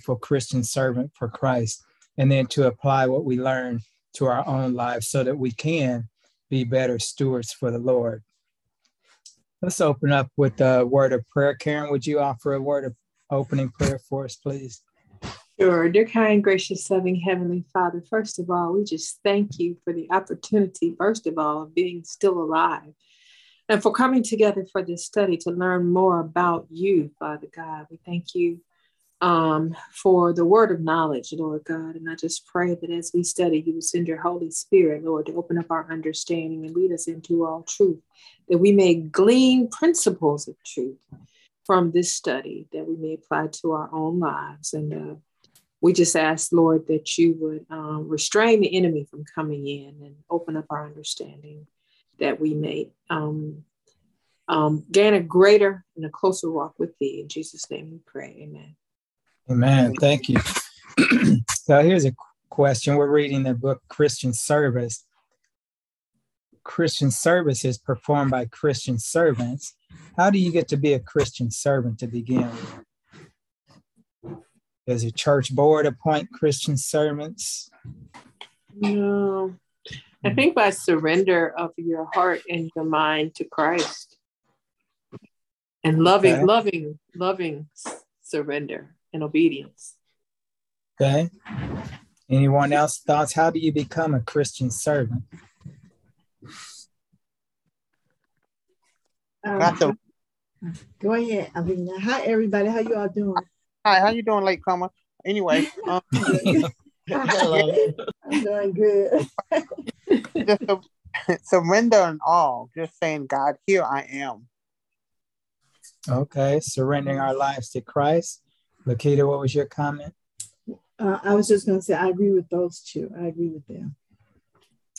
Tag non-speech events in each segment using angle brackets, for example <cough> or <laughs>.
faithful Christian servant for Christ, and then to apply what we learn to our own lives so that we can be better stewards for the Lord. Let's open up with a word of prayer. Karen, would you offer a word of opening prayer for us, please? Sure. Dear kind, gracious, loving Heavenly Father, first of all, we just thank you for the opportunity, first of all, of being still alive and for coming together for this study to learn more about you, Father God. We thank you um, for the word of knowledge, Lord God. And I just pray that as we study, you will send your Holy Spirit, Lord, to open up our understanding and lead us into all truth, that we may glean principles of truth from this study that we may apply to our own lives. And uh, we just ask, Lord, that you would um, restrain the enemy from coming in and open up our understanding that we may um, um, gain a greater and a closer walk with thee. In Jesus' name we pray. Amen. Amen. Thank you. <clears throat> so here's a question. We're reading the book Christian Service. Christian service is performed by Christian servants. How do you get to be a Christian servant to begin with? Does a church board appoint Christian servants? No. I hmm. think by surrender of your heart and your mind to Christ and loving, okay. loving, loving surrender and obedience. Okay. Anyone else thoughts? How do you become a Christian servant? Um, go ahead, Alina. Hi, everybody. How you all doing? Hi. How you doing, late comer? Anyway, um, <laughs> I'm doing good. just <laughs> surrender and all. Just saying, God, here I am. Okay, surrendering our lives to Christ. Lakita, what was your comment? Uh, I was just going to say, I agree with those two. I agree with them.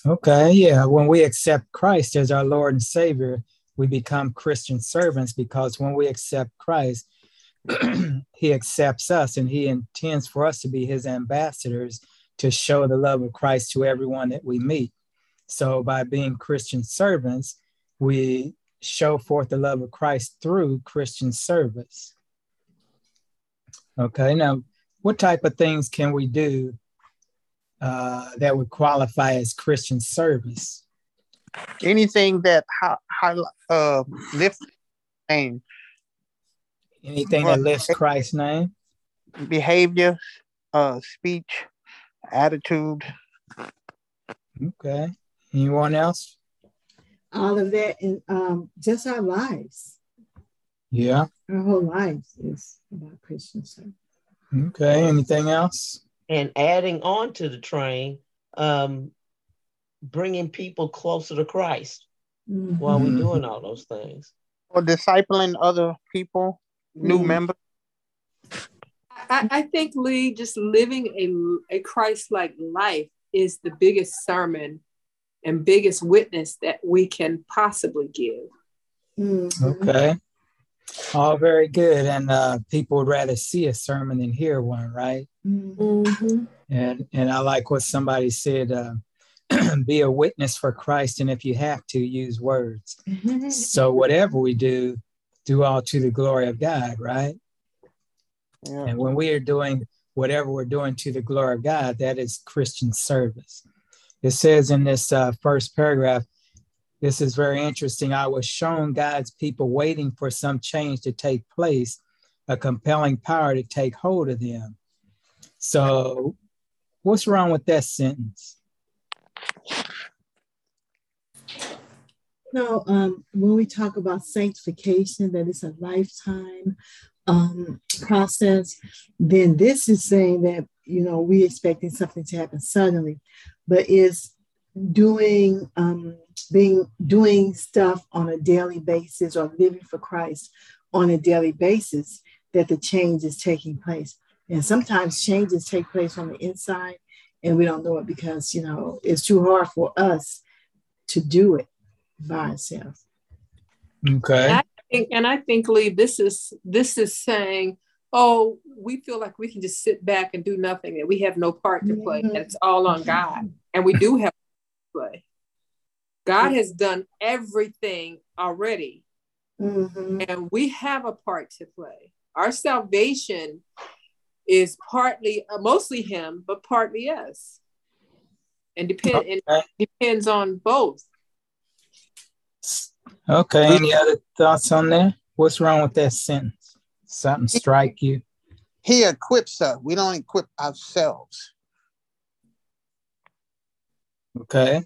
Okay, yeah. When we accept Christ as our Lord and Savior, we become Christian servants because when we accept Christ, <clears throat> he accepts us and he intends for us to be his ambassadors to show the love of Christ to everyone that we meet. So by being Christian servants, we show forth the love of Christ through Christian service. Okay, now what type of things can we do uh, that would qualify as Christian service? Anything that how, how uh, lifts name. Anything that lifts Christ's name. Behavior, uh, speech, attitude. Okay. Anyone else? All of that in um, just our lives. Yeah. Our whole lives is about Christian service. Okay. Anything else? And adding on to the train, um, bringing people closer to Christ mm-hmm. while we're doing all those things. Or discipling other people, new mm-hmm. members. I, I, think Lee, just living a, a Christ-like life is the biggest sermon and biggest witness that we can possibly give. Mm-hmm. Okay. All very good. And uh, people would rather see a sermon than hear one, right? Mm-hmm. And and I like what somebody said. Uh, <clears throat> be a witness for Christ, and if you have to, use words. Mm-hmm. So whatever we do, do all to the glory of God, right? Yeah. And when we are doing whatever we're doing to the glory of God, that is Christian service. It says in this uh, first paragraph, this is very interesting. I was shown God's people waiting for some change to take place, a compelling power to take hold of them. So, what's wrong with that sentence? No, um, when we talk about sanctification, that it's a lifetime um, process, then this is saying that you know we expecting something to happen suddenly, but is doing um, being doing stuff on a daily basis or living for Christ on a daily basis that the change is taking place. And sometimes changes take place on the inside and we don't know it because you know it's too hard for us to do it by ourselves. Okay. And I think, and I think Lee, this is this is saying, oh, we feel like we can just sit back and do nothing, and we have no part to play. Mm-hmm. It's all on God, and we do have to play. God has done everything already, mm-hmm. and we have a part to play. Our salvation is partly, uh, mostly him, but partly us. And depend okay. and depends on both. Okay. Any other thoughts on that? What's wrong with that sentence? Something strike you? He equips us. We don't equip ourselves. Okay.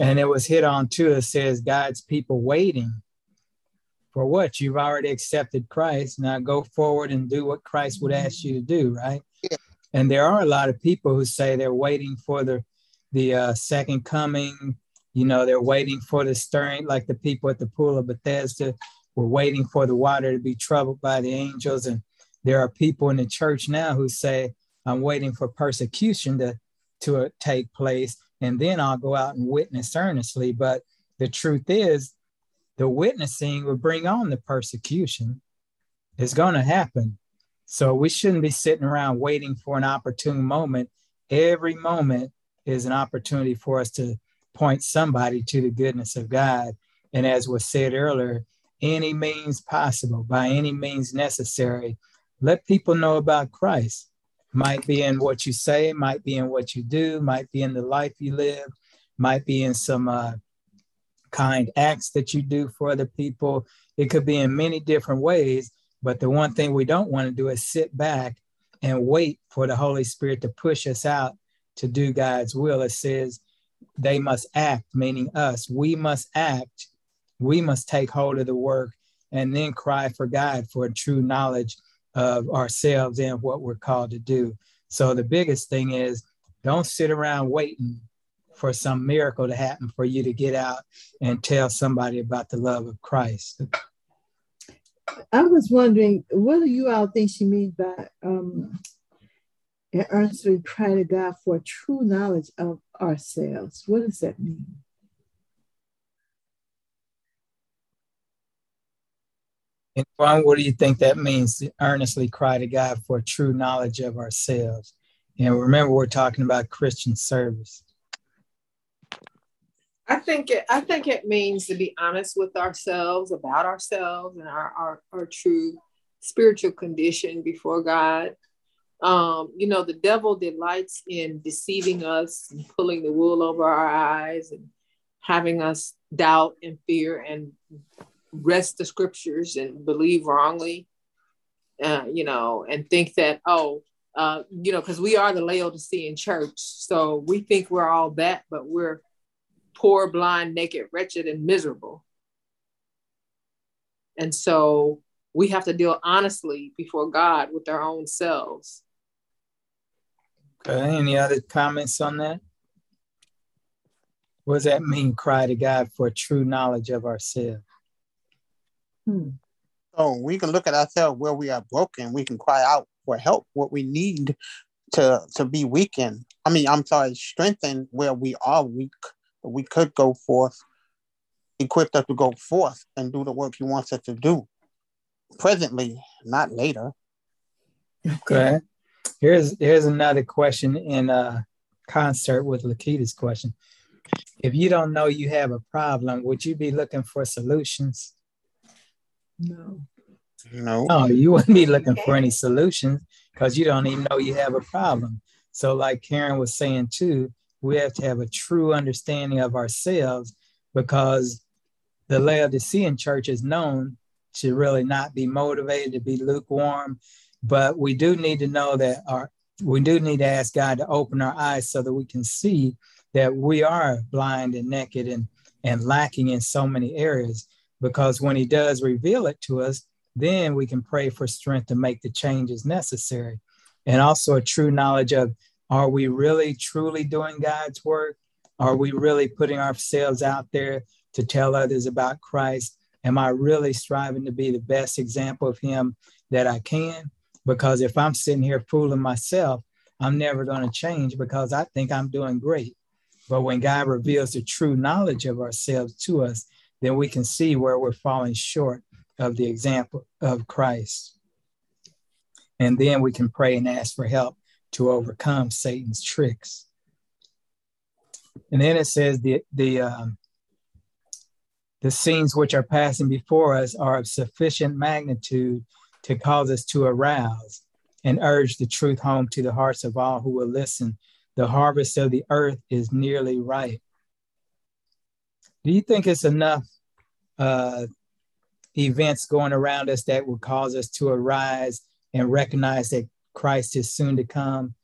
And it was hit on too. It says God's people waiting for what? You've already accepted Christ. Now go forward and do what Christ would ask you to do, right? Yeah. And there are a lot of people who say they're waiting for the the uh, second coming. You know, they're waiting for the stirring, like the people at the pool of Bethesda were waiting for the water to be troubled by the angels. And there are people in the church now who say, I'm waiting for persecution to, to take place, and then I'll go out and witness earnestly. But the truth is, the witnessing will bring on the persecution. It's going to happen. So we shouldn't be sitting around waiting for an opportune moment. Every moment is an opportunity for us to point somebody to the goodness of God. And as was said earlier, any means possible, by any means necessary, let people know about Christ. Might be in what you say, might be in what you do, might be in the life you live, might be in some uh, kind acts that you do for other people. It could be in many different ways. But the one thing we don't want to do is sit back and wait for the Holy Spirit to push us out to do God's will. It says they must act, meaning us. We must act. We must take hold of the work and then cry for God for a true knowledge of ourselves and what we're called to do. So the biggest thing is don't sit around waiting for some miracle to happen for you to get out and tell somebody about the love of Christ. I was wondering, what do you all think she means by um, earnestly cry to God for true knowledge of ourselves? What does that mean? And what do you think that means? To earnestly cry to God for true knowledge of ourselves. And remember, we're talking about Christian service. I think it, I think it means to be honest with ourselves about ourselves and our, our, our true spiritual condition before God. Um, you know, the devil delights in deceiving us and pulling the wool over our eyes and having us doubt and fear and wrest the scriptures and believe wrongly, uh, you know, and think that, oh, uh, you know, because we are the Laodicean church. So we think we're all that, but we're poor, blind, naked, wretched, and miserable. And so we have to deal honestly before God with our own selves. Okay, any other comments on that? What does that mean, cry to God for true knowledge of ourselves? Hmm. So we can look at ourselves where we are broken. We can cry out for help, what we need to to be weakened. I mean, I'm sorry, strengthened where we are weak we could go forth, equipped us to go forth and do the work he wants us to do presently, not later. Okay. Here's here's another question in uh concert with Lakita's question. If you don't know you have a problem, would you be looking for solutions? No. No. No, you wouldn't be looking for any solutions because you don't even know you have a problem. So, like Karen was saying too, we have to have a true understanding of ourselves because the Laodicean church is known to really not be motivated to be lukewarm. But we do need to know that our we do need to ask God to open our eyes so that we can see that we are blind and naked and, and lacking in so many areas. Because when He does reveal it to us, then we can pray for strength to make the changes necessary. And also a true knowledge of are we really truly doing God's work? Are we really putting ourselves out there to tell others about Christ? Am I really striving to be the best example of Him that I can? Because if I'm sitting here fooling myself, I'm never going to change because I think I'm doing great. But when God reveals the true knowledge of ourselves to us, then we can see where we're falling short of the example of Christ. And then we can pray and ask for help to overcome Satan's tricks. And then it says the the um, the scenes which are passing before us are of sufficient magnitude to cause us to arouse. and urge the truth home to the hearts of all who will listen. The harvest of the earth is nearly ripe. Do you think it's enough uh, events going around us that will cause us to arise and recognize that Christ is soon to come?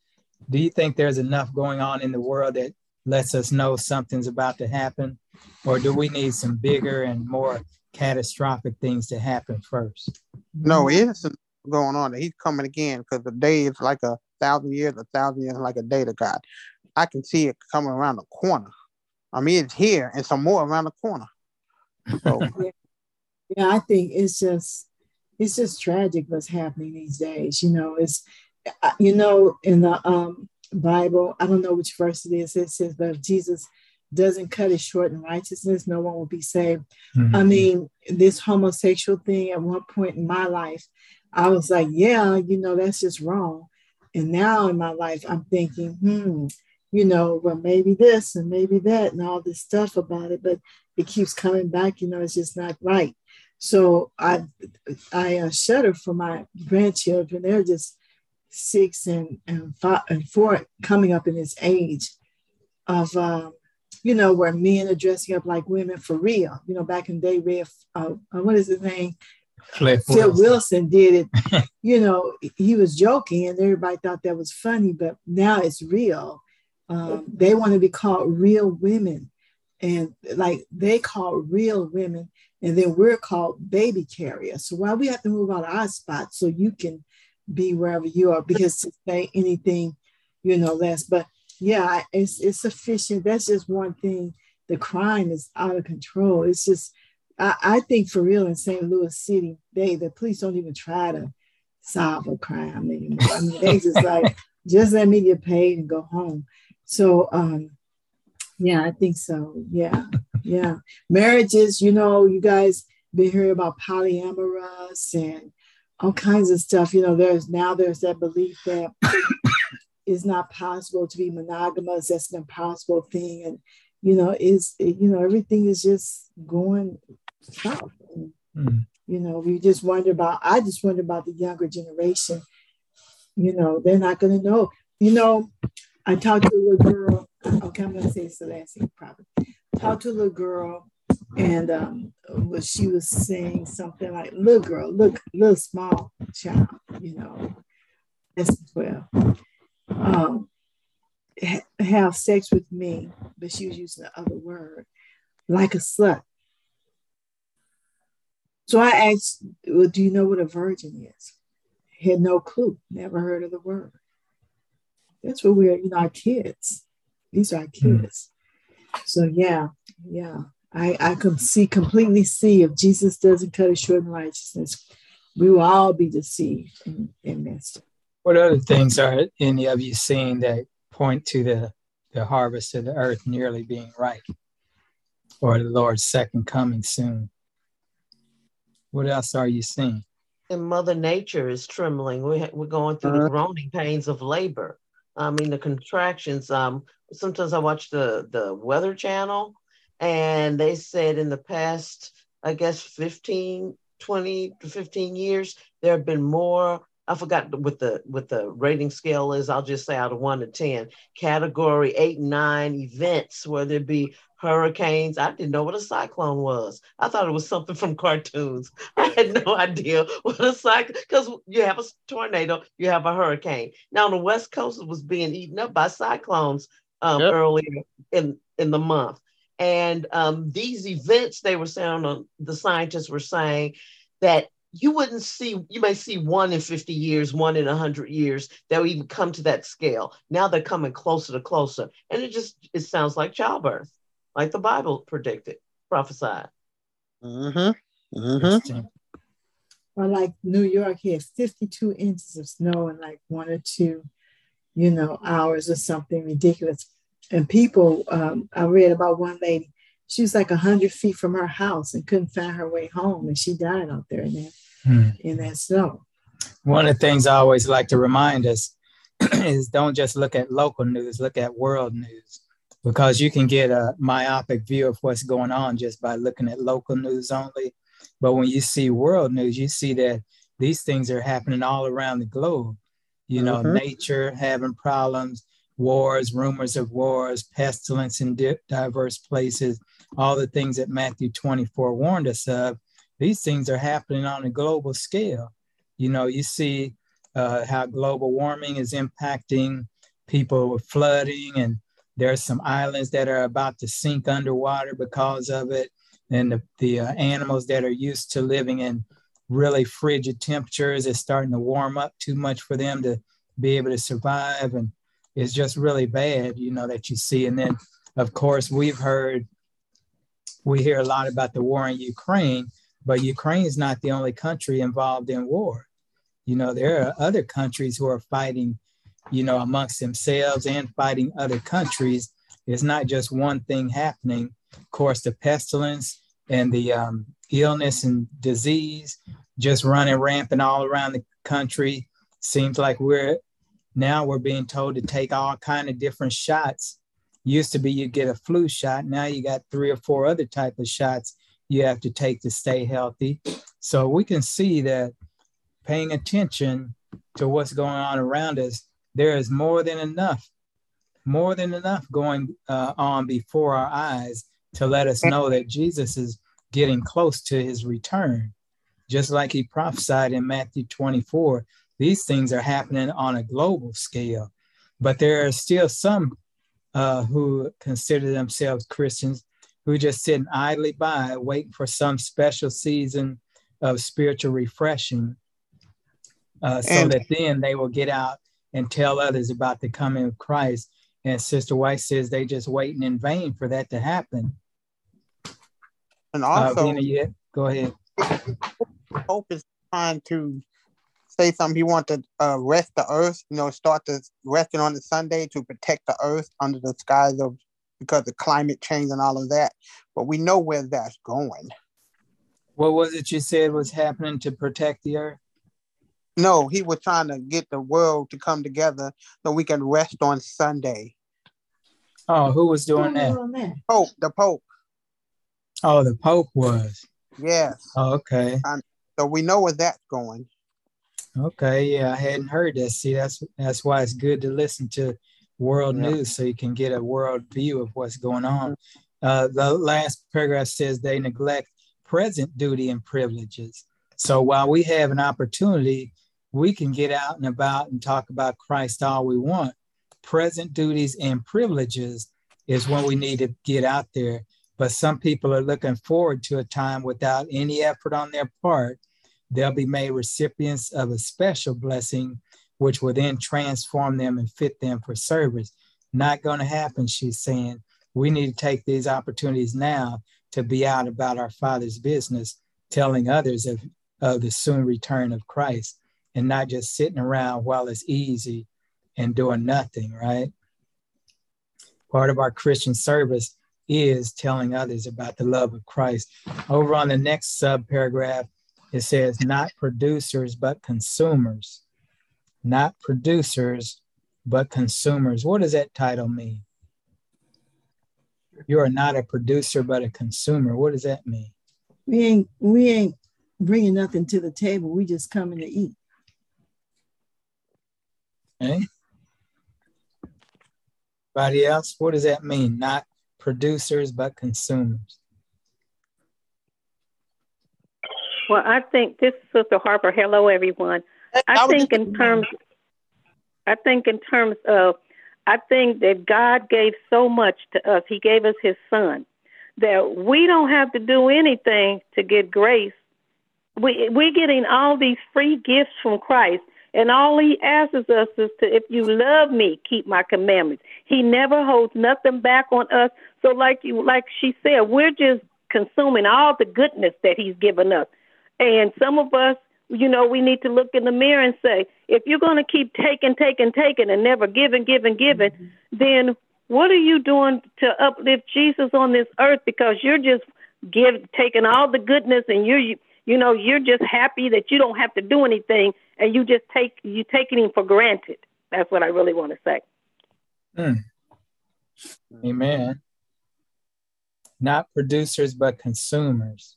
Do you think there's enough going on in the world that lets us know something's about to happen? Or do we need some bigger and more catastrophic things to happen first? No, it isn't going on. He's coming again because the day is like a thousand years, a thousand years like a day to God. I can see it coming around the corner. I mean, it's here and some more around the corner. So. <laughs> yeah, I think it's just it's just tragic what's happening these days. You know, it's you know in the um, Bible, I don't know which verse it is. It says, "But if Jesus doesn't cut it short in righteousness, no one will be saved." Mm-hmm. I mean, this homosexual thing at one point in my life, I was like, "Yeah, you know, that's just wrong." And now in my life, I'm thinking, hmm, you know, well, maybe this and maybe that and all this stuff about it, but it keeps coming back, you know, it's just not right. So I, I uh, shudder for my grandchildren. They're just six and, and five and four coming up in this age of, um, you know, where men are dressing up like women for real. You know, back in the day, Red, uh, uh what is his name? Flip Phil Wilson. Wilson did it. <laughs> you know, he was joking and everybody thought that was funny, but now it's real. Um, they want to be called real women. And like they call real women, and then we're called baby carriers. So why we have to move out of our spot so you can be wherever you are? Because to say anything, you know, less. But yeah, it's it's sufficient. That's just one thing. The crime is out of control. It's just I, I think for real in St. Louis City, they the police don't even try to solve a crime anymore. I mean, they just like <laughs> just let me get paid and go home. So um, yeah, I think so. Yeah, yeah. Marriages, you know, you guys been hearing about polyamorous and all kinds of stuff. You know, there's now there's that belief that <coughs> it's not possible to be monogamous. That's an impossible thing, and you know, is you know everything is just going south. mm. You know, we just wonder about. I just wonder about the younger generation. You know, they're not going to know. You know, I talked to a girl. Okay, I'm to say Celeste probably. Talked to a little girl, and um, was she was saying something like, "Little girl, look, little small child, you know, than twelve, um, ha- have sex with me," but she was using the other word, like a slut. So I asked, well, "Do you know what a virgin is?" Had no clue, never heard of the word. That's where we're, you know, our kids. These are our hmm. kids. Mm. So yeah, yeah. I, I can see completely see if Jesus doesn't cut it short in righteousness, we will all be deceived and, and missed. What other things are any of you seeing that point to the, the harvest of the earth nearly being ripe or the Lord's second coming soon? What else are you seeing? And Mother Nature is trembling. We're, we're going through uh-huh. the groaning pains of labor. I mean, the contractions. Um, sometimes I watch the the Weather Channel, and they said in the past, I guess 15, 20 to 15 years, there have been more. I forgot what the what the rating scale is. I'll just say out of one to ten, category eight and nine events, whether it be hurricanes. I didn't know what a cyclone was. I thought it was something from cartoons. <laughs> I had no idea what a cyclone, because you have a tornado, you have a hurricane. Now, on the West Coast, it was being eaten up by cyclones um, yep. earlier in, in the month. And um, these events, they were saying, uh, the scientists were saying that you wouldn't see, you may see one in 50 years, one in 100 years that will even come to that scale. Now they're coming closer to closer. And it just, it sounds like childbirth like the Bible predicted, prophesied. Mm-hmm. Mm-hmm. Well, like New York had 52 inches of snow in like one or two, you know, hours or something ridiculous. And people, um, I read about one lady, she was like 100 feet from her house and couldn't find her way home. And she died out there in that, hmm. in that snow. One of the things I always like to remind us <clears throat> is don't just look at local news, look at world news because you can get a myopic view of what's going on just by looking at local news only. But when you see world news, you see that these things are happening all around the globe. you know, mm-hmm. nature having problems, wars, rumors of wars, pestilence in di- diverse places, all the things that Matthew 24 warned us of. These things are happening on a global scale. You know, you see uh, how global warming is impacting people with flooding, and there's some islands that are about to sink underwater because of it. And the, the uh, animals that are used to living in really frigid temperatures is starting to warm up too much for them to be able to survive. And it's just really bad, you know, that you see. And then, of course, we've heard, we hear a lot about the war in Ukraine, but Ukraine is not the only country involved in war. You know, there are other countries who are fighting, you know, amongst themselves and fighting other countries. It's not just one thing happening. Of course, the pestilence and the um, illness and disease just running rampant all around the country. Seems like we're now we're being told to take all kind of different shots. Used to be you get a flu shot. Now you got three or four other type of shots you have to take to stay healthy. So we can see that paying attention to what's going on around us, there is more than enough, more than enough going uh, on before our eyes to let us know that Jesus is getting close to his return. Just like he prophesied in Matthew 24, these things are happening on a global scale. But there are still some uh, who consider themselves Christians who just sitting idly by, waiting for some special season of spiritual refreshing uh, so and, that then they will get out and tell others about the coming of Christ. And Sister White says they just waiting in vain for that to happen. And uh, also, uh, yeah, go ahead. Hope is trying to say something. He wants to uh, rest the earth, you know, start the resting on the Sunday to protect the earth under the skies of because of climate change and all of that. But we know where that's going. What was it you said was happening to protect the earth? No, he was trying to get the world to come together so we can rest on Sunday. Oh, who was doing that? Pope, the Pope. Oh, the Pope was. Yes. Oh, okay. And so we know where that's going. Okay, yeah, I hadn't heard that. See, that's that's why it's good to listen to world yeah. news so you can get a world view of what's going on. Mm-hmm. Uh, the last paragraph says they neglect present duty and privileges. So while we have an opportunity we can get out and about and talk about Christ all we want. Present duties and privileges is when we need to get out there. But some people are looking forward to a time without any effort on their part. They'll be made recipients of a special blessing, which will then transform them and fit them for service. Not going to happen, she's saying. We need to take these opportunities now to be out about our Father's business, telling others of, of the soon return of Christ and not just sitting around while it's easy and doing nothing, right? Part of our Christian service is telling others about the love of Christ. Over on the next sub paragraph, it says, not producers, but consumers. Not producers, but consumers. What does that title mean? You are not a producer, but a consumer. What does that mean? We ain't we ain't bringing nothing to the table. We just coming to eat. Okay. Anybody else? What does that mean? Not producers, but consumers. Well, I think this is Sister Harper. Hello, everyone. I think in terms, I think in terms of, I think that God gave so much to us. He gave us His Son that we don't have to do anything to get grace. We we're getting all these free gifts from Christ. And all he asks us is to, if you love me, keep my commandments. He never holds nothing back on us. So, like you, like she said, we're just consuming all the goodness that he's given us. And some of us, you know, we need to look in the mirror and say, if you're going to keep taking, taking, taking, and never giving, giving, giving, mm-hmm. then what are you doing to uplift Jesus on this earth? Because you're just give taking all the goodness and you're you know you're just happy that you don't have to do anything and you just take you taking him for granted. That's what I really want to say. Mm. Amen. Not producers, but consumers.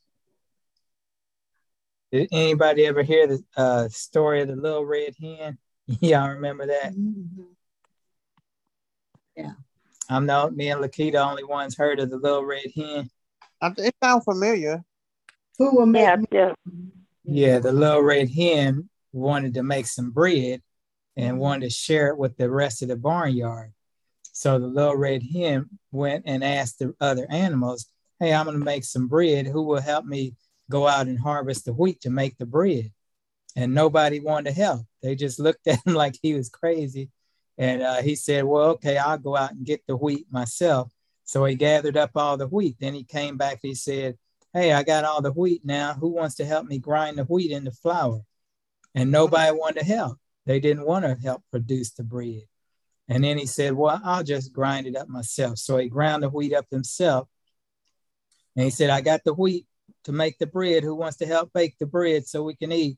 Did anybody ever hear the uh, story of the little red hen? <laughs> Yeah, I remember that. Mm-hmm. Yeah. I'm not me and Lakita only ones heard of the little red hen. It sounds familiar. Who will make yeah, yeah. Yeah, the little red hen wanted to make some bread and wanted to share it with the rest of the barnyard. So the little red hen went and asked the other animals, Hey, I'm going to make some bread. Who will help me go out and harvest the wheat to make the bread? and nobody wanted to help. They just looked at him <laughs> like he was crazy. And uh, he said, Well, okay, I'll go out and get the wheat myself. So he gathered up all the wheat. Then he came back. and He said, Hey, I got all the wheat now. Who wants to help me grind the wheat into flour? And nobody wanted to help. They didn't want to help produce the bread. And then he said, Well, I'll just grind it up myself. So he ground the wheat up himself. And he said, I got the wheat to make the bread. Who wants to help bake the bread so we can eat?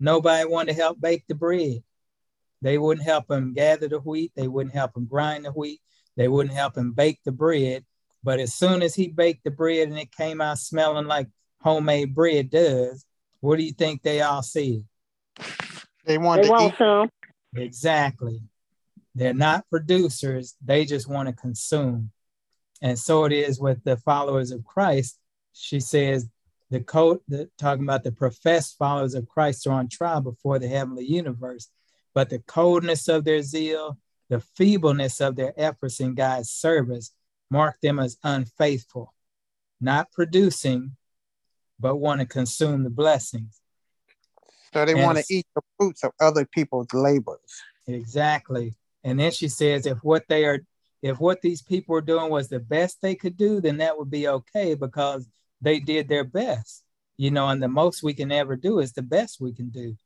Nobody wanted to help bake the bread. They wouldn't help him gather the wheat. They wouldn't help him grind the wheat. They wouldn't help him bake the bread. But as soon as he baked the bread and it came out smelling like homemade bread does, what do you think they all said? They want they to want eat. some. Exactly. They're not producers. They just want to consume. And so it is with the followers of Christ. She says the code the, talking about the professed followers of Christ are on trial before the heavenly universe, but the coldness of their zeal, the feebleness of their efforts in God's service mark them as unfaithful, not producing, but want to consume the blessings. So they want to eat the fruits of other people's labors. Exactly. And then she says, if what they are, if what these people are doing was the best they could do, then that would be okay because they did their best, you know, and the most we can ever do is the best we can do.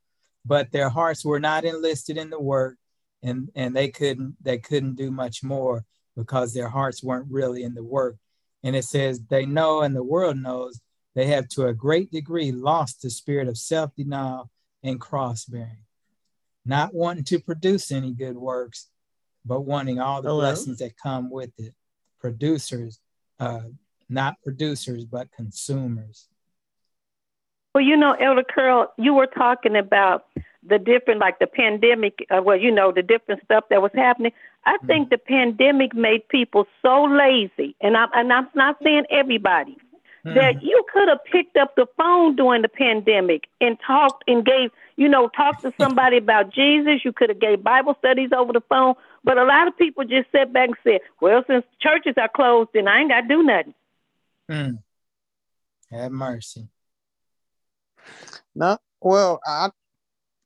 But their hearts were not enlisted in the work, and and they couldn't they couldn't do much more because their hearts weren't really in the work. And it says they know, and the world knows they have to a great degree lost the spirit of self-denial and cross-bearing, not wanting to produce any good works, but wanting all the Hello? blessings that come with it. Producers, uh, not producers, but consumers. Well, you know, Elder Curl, you were talking about the different, like the pandemic, uh, well, you know, the different stuff that was happening. I mm think the pandemic made people so lazy, and I'm, and I'm not saying everybody, mm that you could have picked up the phone during the pandemic and talked and gave, you know, talked to <laughs> somebody about Jesus. You could have gave Bible studies over the phone, but a lot of people just sat back and said, well, since churches are closed, then I ain't got to do nothing. Mm. Have mercy. No, well, I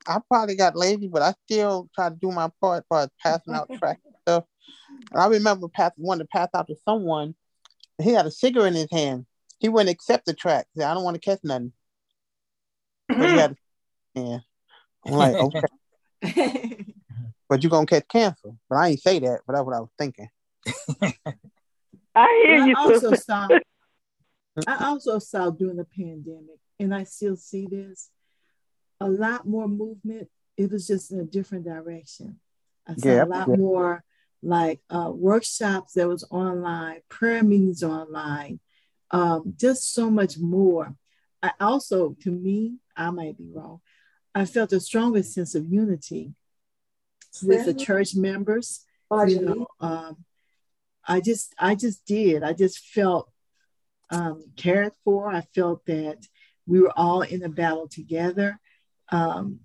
I probably got lazy, but I still try to do my part by passing out <laughs> tract stuff. And I remember pass wanting to pass out to someone. He had a cigarette in his hand. He wouldn't accept the tract. He said, I don't want to catch nothing. But he had, yeah. I'm like, okay. <laughs> but you're gonna catch cancer. But I ain't say that, but that's what I was thinking. <laughs> I hear you. I also saw I also saw during the pandemic, and I still see this, a lot more movement. It was just in a different direction. I saw a lot more like uh, workshops that was online, prayer meetings online, um, just so much more. I also, to me, I might be wrong. I felt a stronger sense of unity with the church members. You know, um, I just, I just did. I just felt um, cared for. I felt that we were all in a battle together um,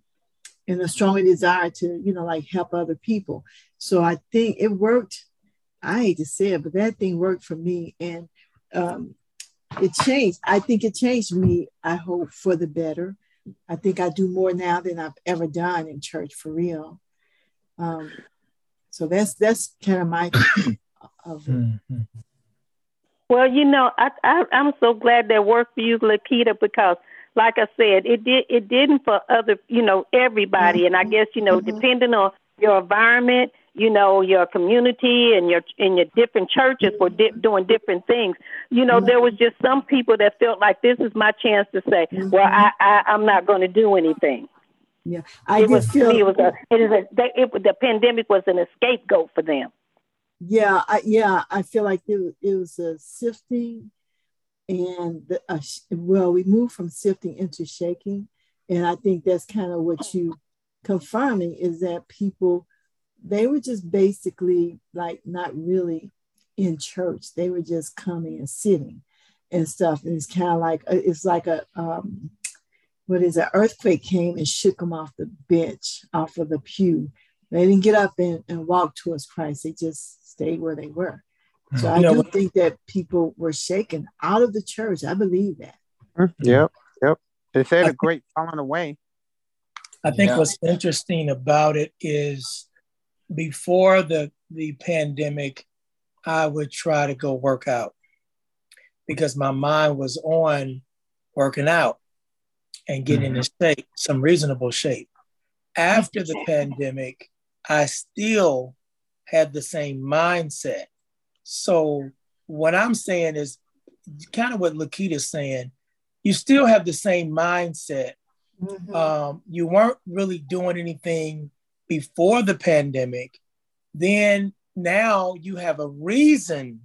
and a stronger desire to, you know, like help other people. So I think it worked. I hate to say it, but that thing worked for me. And um, it changed. I think it changed me, I hope, for the better. I think I do more now than I've ever done in church for real. Um, so that's that's kind of my <coughs> of it. Mm-hmm. Well, you know, I, I I'm so glad that worked for you, Lakita, because like I said, it did it didn't for other, you know, everybody. Mm-hmm. And I guess, you know, mm-hmm. depending on your environment, you know, your community and your in your different churches were di- doing different things. You know, there was just some people that felt like this is my chance to say, mm-hmm. well, I, I I'm not going to do anything. Yeah, I it was feel, it was a it is a they, it, the pandemic was an scapegoat for them yeah I, yeah i feel like it, it was a sifting and the, uh, well we moved from sifting into shaking and i think that's kind of what you confirming is that people they were just basically like not really in church. They were just coming and sitting and stuff. And it's kind of like uh, it's like a um, what is it? earthquake came and shook them off the bench, off of the pew. They didn't get up and, and walk towards Christ. They just stayed where they were. So mm-hmm. I do think that people were shaken out of the church. I believe that. Yep, yep. They said a great falling away. I think yeah. what's interesting about it is before the the pandemic, I would try to go work out because my mind was on working out and getting mm-hmm. in shape, some reasonable shape. After the pandemic, I still had the same mindset. So what I'm saying is kind of what Lakita's saying. You still have the same mindset. Mm-hmm. Um, you weren't really doing anything before the pandemic. Then now you have a reason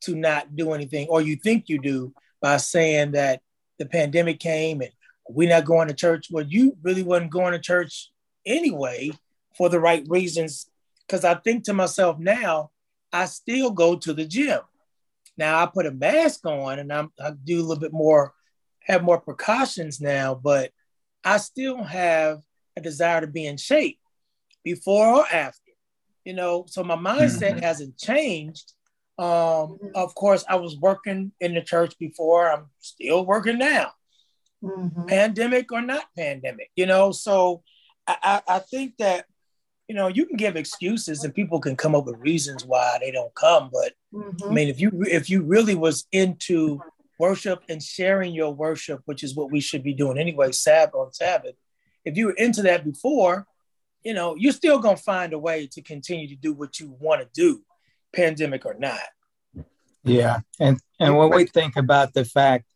to not do anything, or you think you do by saying that the pandemic came and we're not going to church. Well, you really wasn't going to church anyway for the right reasons. Because I think to myself now, I still go to the gym. Now I put a mask on and I'm, I do a little bit more, have more precautions now, but I still have a desire to be in shape before or after. You know, so my mindset mm-hmm. hasn't changed. Um, of course, I was working in the church before. I'm still working now, mm-hmm. pandemic or not pandemic. You know, so I, I, I think that you know, you can give excuses and people can come up with reasons why they don't come. But mm-hmm. I mean, if you if you really was into worship and sharing your worship, which is what we should be doing anyway, Sabbath on Sabbath, if you were into that before, you know, you're still gonna find a way to continue to do what you want to do, pandemic or not. Yeah, and and when we think about the fact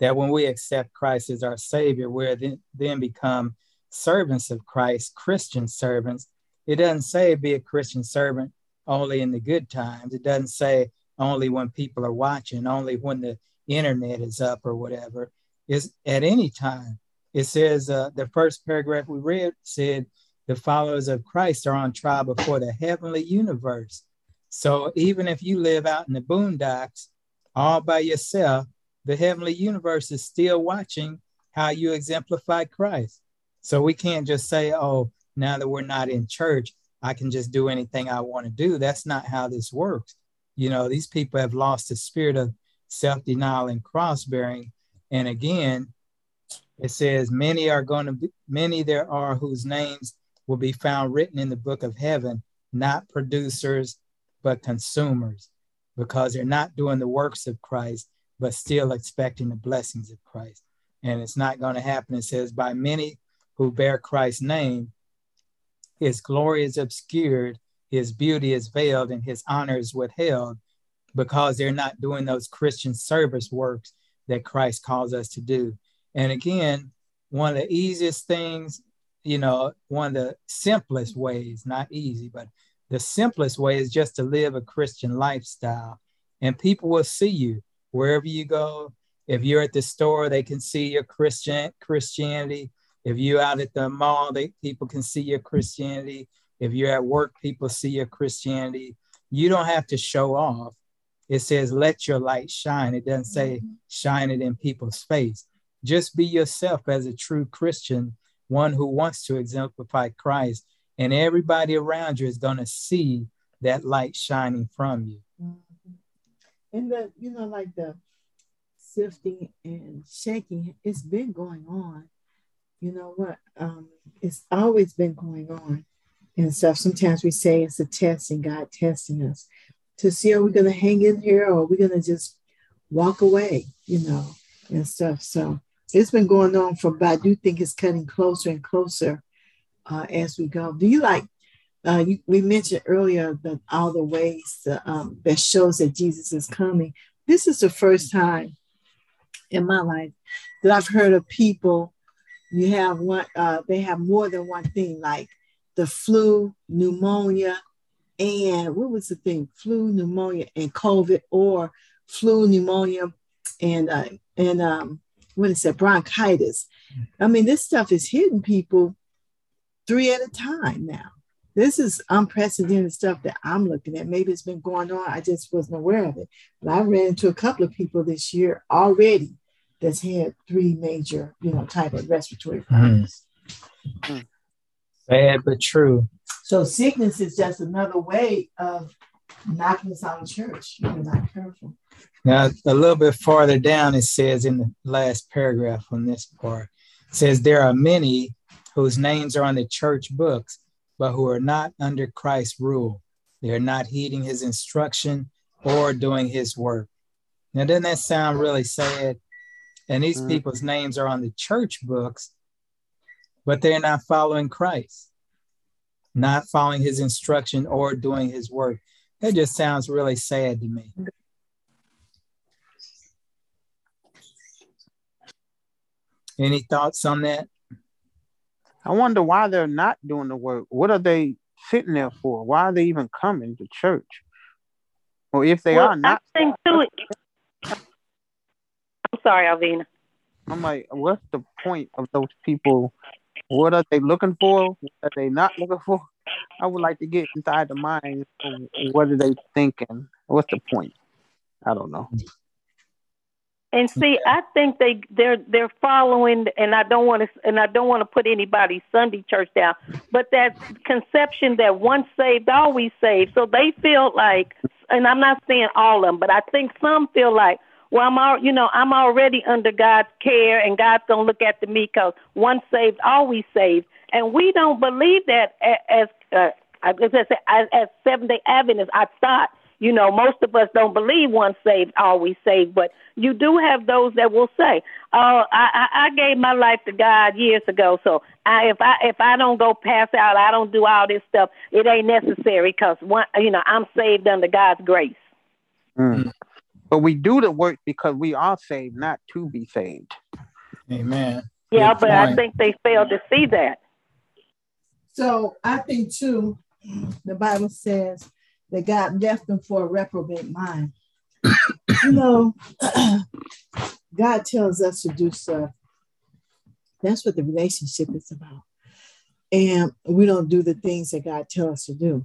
that when we accept Christ as our Savior, we're then, then become servants of Christ, Christian servants it doesn't say be a Christian servant only in the good times. It doesn't say only when people are watching, only when the internet is up or whatever. It's at any time. It says uh, the first paragraph we read said the followers of Christ are on trial before the heavenly universe. So even if you live out in the boondocks all by yourself, the heavenly universe is still watching how you exemplify Christ. So we can't just say, oh, now that we're not in church, I can just do anything I want to do. That's not how this works. You know, these people have lost the spirit of self denial and cross bearing. And again, it says, Many are going to be, many there are whose names will be found written in the book of heaven, not producers, but consumers, because they're not doing the works of Christ, but still expecting the blessings of Christ. And it's not going to happen. It says, By many who bear Christ's name, his glory is obscured, his beauty is veiled, and his honor is withheld because they're not doing those Christian service works that Christ calls us to do. And again, one of the easiest things, you know, one of the simplest ways, not easy, but the simplest way is just to live a Christian lifestyle. And people will see you wherever you go. If you're at the store, they can see your Christian Christianity. If you're out at the mall, they, people can see your Christianity. If you're at work, people see your Christianity. You don't have to show off. It says, let your light shine. It doesn't say mm-hmm. shine it in people's face. Just be yourself as a true Christian, one who wants to exemplify Christ. And everybody around you is going to see that light shining from you. Mm-hmm. And the, you know, like the sifting and shaking, it's been going on you know what? Um, it's always been going on and stuff. Sometimes we say it's a testing, God testing us to see are we going to hang in here or are we going to just walk away, you know, and stuff. So it's been going on for, but I do think it's cutting closer and closer uh, as we go. Do you like? Uh, you, we mentioned earlier that all the ways that, um, that shows that Jesus is coming. This is the first time in my life that I've heard of people you have one uh, they have more than one thing like the flu pneumonia and what was the thing flu pneumonia and covid or flu pneumonia and uh, and um what is that bronchitis i mean this stuff is hitting people three at a time now. This is unprecedented stuff that I'm looking at. Maybe it's been going on. I just wasn't aware of it. But I ran into a couple of people this year already that's had three major, you know, type of respiratory mm-hmm. problems. Mm. Bad but true. So sickness is just another way of knocking us out of church. You're not careful. Now, a little bit farther down, it says in the last paragraph on this part, says there are many whose names are on the church books, but who are not under Christ's rule. They are not heeding his instruction or doing his work. Now, doesn't that sound really sad? And these mm. people's names are on the church books, but they're not following Christ, not following his instruction or doing his work. That just sounds really sad to me. Any thoughts on that? I wonder why they're not doing the work. What are they sitting there for? Why are they even coming to church? Or if they well, are not. I think too, I'm sorry, Alvina. I'm like, what's the point of those people? What are they looking for? What are they not looking for? I would like to get inside the mind what are they thinking? What's the point? I don't know. And see, I think they they're they're following, and I don't want to and I don't want to put anybody's Sunday church down, but that conception that once saved, always saved. So they feel like, and I'm not saying all of them, but I think some feel like, well, I'm all, you know, I'm already under God's care, and God's gonna look after me because once saved, always saved, and we don't believe that as uh, as, as, as Seventh Day Adventists. I thought you know, most of us don't believe once saved, always saved, but you do have those that will say, "Oh, I, I gave my life to God years ago, so I, if I if I don't go pass out, I don't do all this stuff. It ain't necessary because one, you know, I'm saved under God's grace." Mm. But we do the work because we are saved, not to be saved. Amen. Yeah, Good but point. I think they fail to see that. So I think too, the Bible says that God left them for a reprobate mind. you know, <clears throat> God tells us to do stuff. That's what the relationship is about. And we don't do the things that God tells us to do.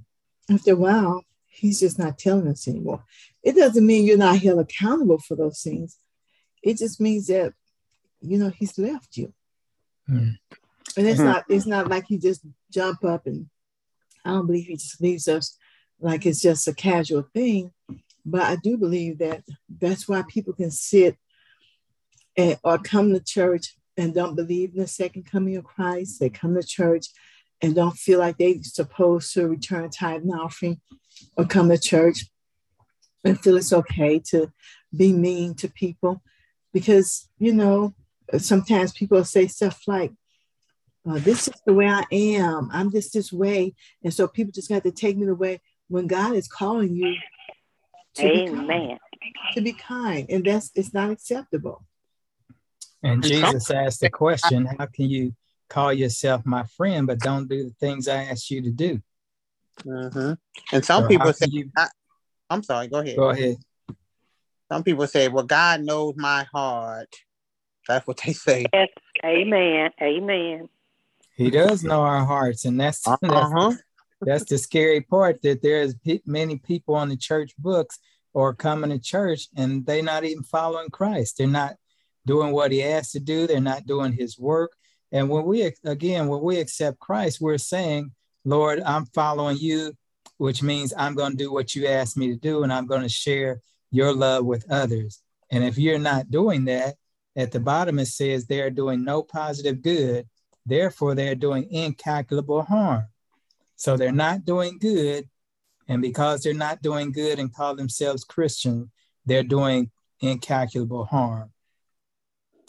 After a while, He's just not telling us anymore. It doesn't mean you're not held accountable for those things. It just means that, you know, He's left you. Mm. And it's mm-hmm. not it's not like He just jump up and I don't believe He just leaves us like it's just a casual thing. But I do believe that that's why people can sit and, or come to church and don't believe in the second coming of Christ. They come to church and don't feel like they're supposed to return a tithe and offering or come to church and feel it's okay to be mean to people because, you know, sometimes people say stuff like, uh, this is the way I am. I'm just this way. And so people just got to take me the way when God is calling you to Amen. Be kind, to be kind, and that's it's not acceptable. And Jesus asked the question, how can you call yourself my friend but don't do the things I asked you to do? Mm-hmm. And some so people say, you... I, am sorry, go ahead. Go ahead. Some people say, well, God knows my heart. That's what they say. Yes. Amen. Amen. He does know our hearts, and that's, <laughs> uh-huh. that's that's the scary part that there's many people on the church books or coming to church and they're not even following Christ. They're not doing what he asked to do. They're not doing his work. And when we, again, when we accept Christ, we're saying, Lord, I'm following you, which means I'm going to do what you asked me to do and I'm going to share your love with others. And if you're not doing that, at the bottom it says they are doing no positive good, therefore they're doing incalculable harm. So they're not doing good. And because they're not doing good and call themselves Christian, they're doing incalculable harm.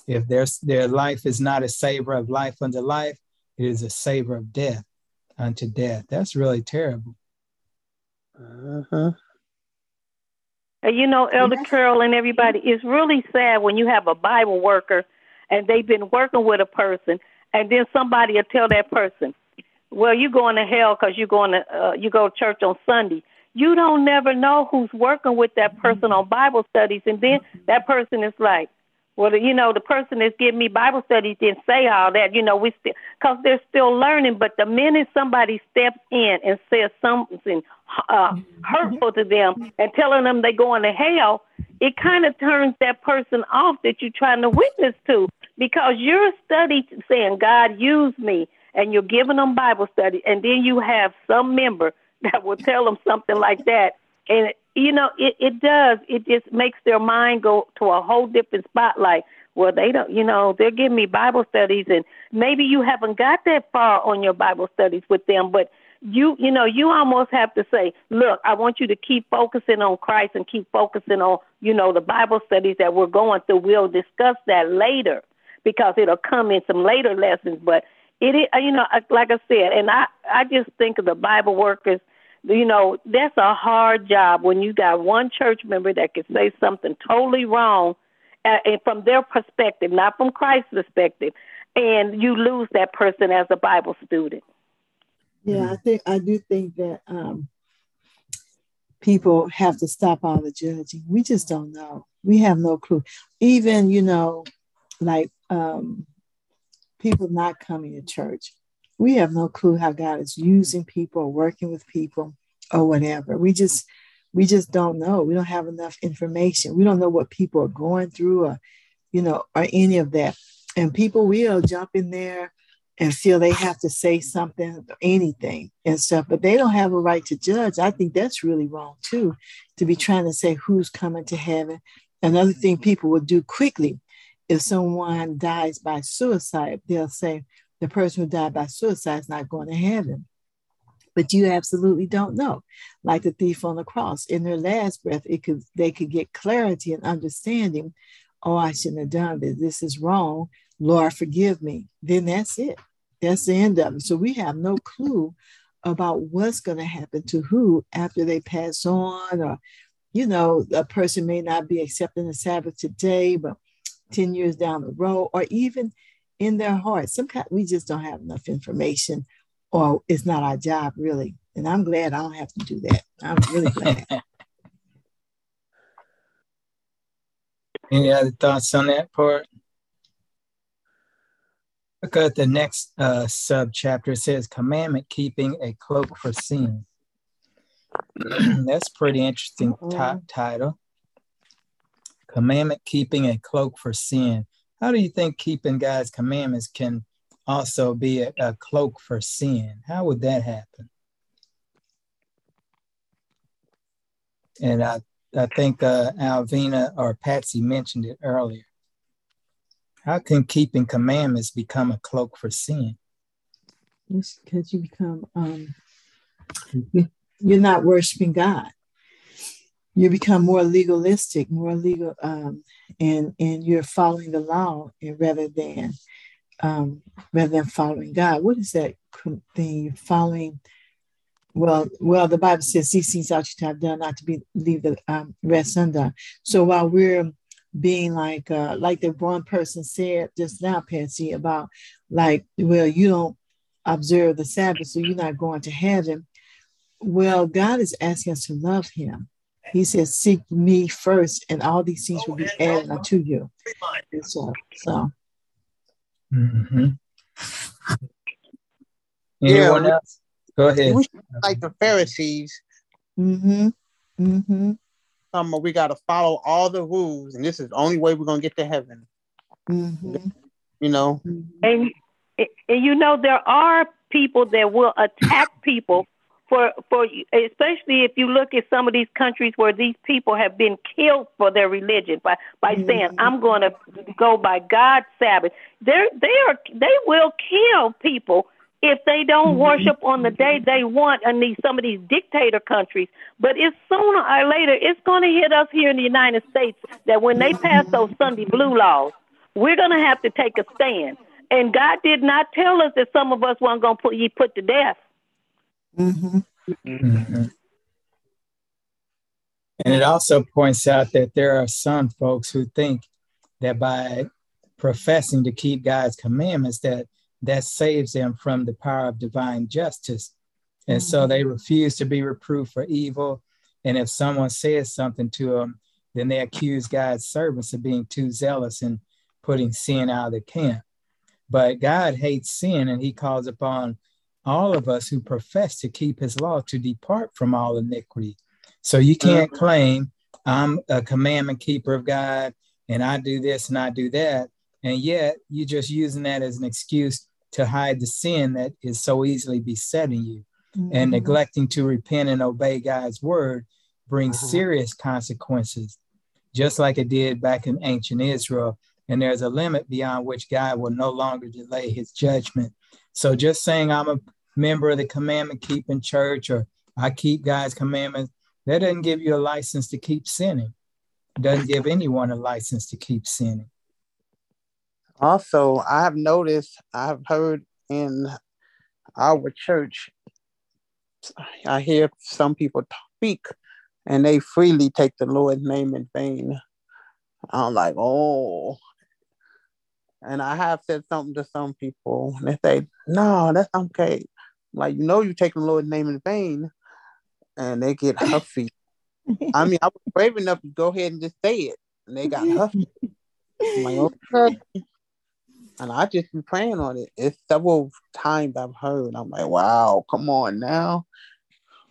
If their, their life is not a savor of life unto life, it is a savor of death unto death. That's really terrible. Uh-huh. You know, Elder Carol and everybody, it's really sad when you have a Bible worker and they've been working with a person, and then somebody will tell that person, well, you're going to hell because you're going to uh, you go to church on Sunday. You don't never know who's working with that person on Bible studies, and then that person is like, well, you know, the person that's giving me Bible studies didn't say all that. You know, we still because they're still learning. But the minute somebody steps in and says something uh, hurtful to them and telling them they're going to hell, it kind of turns that person off that you're trying to witness to because you're studying saying God use me, and you're giving them Bible study, and then you have some member <laughs> that will tell them something like that, and you know, it, it does. It just makes their mind go to a whole different spotlight. Well, they don't, you know, they're giving me Bible studies, and maybe you haven't got that far on your Bible studies with them, but you, you know, you almost have to say, look, I want you to keep focusing on Christ and keep focusing on, you know, the Bible studies that we're going through. We'll discuss that later because it'll come in some later lessons, but it is, you know, like I said, and I, I just think of the Bible workers you know, that's a hard job when you got one church member that can say something totally wrong uh, and from their perspective, not from Christ's perspective, and you lose that person as a Bible student. Yeah, I think I do think that um, people have to stop all the judging. We just don't know. We have no clue. Even you know, like um, people not coming to church we have no clue how God is using people or working with people or whatever. We just we just don't know. We don't have enough information. We don't know what people are going through or you know or any of that. And people will jump in there and feel they have to say something, anything and stuff, but they don't have a right to judge. I think that's really wrong too, to be trying to say who's coming to heaven. Another thing people will do quickly if someone dies by suicide, they'll say, the person who died by suicide is not going to heaven. But you absolutely don't know. Like the thief on the cross, in their last breath, it could they could get clarity and understanding. Oh, I shouldn't have done this. This is wrong. Lord, forgive me. Then that's it. That's the end of it. So we have no clue about what's going to happen to who after they pass on, or you know, a person may not be accepting the Sabbath today, but 10 years down the road, or even in their hearts. Sometimes we just don't have enough information, or it's not our job really. And I'm glad I don't have to do that. I'm really glad. <laughs> Any other thoughts on that part? Look at the next uh, sub chapter. It says commandment keeping a cloak for sin. <clears throat> That's pretty interesting t- title. Commandment keeping a cloak for sin. How do you think keeping God's commandments can also be a, a cloak for sin? How would that happen? And I, I think uh, Alvina or Patsy mentioned it earlier. How can keeping commandments become a cloak for sin? It's because you become, um, you're not worshiping God you become more legalistic, more legal, um, and and you're following the law rather than um, rather than following God. What is that thing you're following? Well, well, the Bible says these things ought to have done, not to be leave the um, rest undone. So while we're being like uh, like the one person said just now, Patsy, about like, well, you don't observe the Sabbath, so you're not going to heaven. Well, God is asking us to love Him he says, Seek me first, and all these things will be added unto you. And so, so. Mm-hmm. Anyone yeah, else? Go ahead. like the Pharisees. Mm-hmm. Mm-hmm. Um, we got to follow all the rules, and this is the only way we're going to get to heaven. Mm-hmm. You know? And, and you know, there are people that will attack people for for especially if you look at some of these countries where these people have been killed for their religion by by mm-hmm. saying I'm going to go by God's Sabbath. They they are they will kill people if they don't mm-hmm. worship on the day they want in these some of these dictator countries. But it's sooner or later it's going to hit us here in the United States that when they pass those Sunday blue laws, we're going to have to take a stand. And God did not tell us that some of us weren't going to put you put to death. Mm-hmm. Mm-hmm. And it also points out that there are some folks who think that by professing to keep God's commandments, that that saves them from the power of divine justice. And so they mm-hmm. refuse to be reproved for evil. And if someone says something to them, then they accuse God's servants of being too zealous and putting sin out of the camp. But God hates sin and he calls upon all of us who profess to keep his law to depart from all iniquity. So you can't mm-hmm. claim I'm a commandment keeper of God and I do this and I do that. And yet you're just using that as an excuse to hide the sin that is so easily besetting you. Mm-hmm. And neglecting to repent and obey God's word brings mm-hmm. serious consequences, just like it did back in ancient Israel. And there's a limit beyond which God will no longer delay his judgment. So just saying I'm a member of the commandment keeping church or I keep God's commandments, that doesn't give you a license to keep sinning. It doesn't give anyone a license to keep sinning. Also, I have noticed, I've heard in our church, I hear some people speak and they freely take the Lord's name in vain. I'm like, oh. And I have said something to some people, and they say, no, that's okay. Like, you know, you take the Lord's name in vain, and they get huffy. <laughs> I mean, I was brave enough to go ahead and just say it, and they got huffy. Like, okay. And I just been praying on it. It's several times I've heard. I'm like, wow, come on now.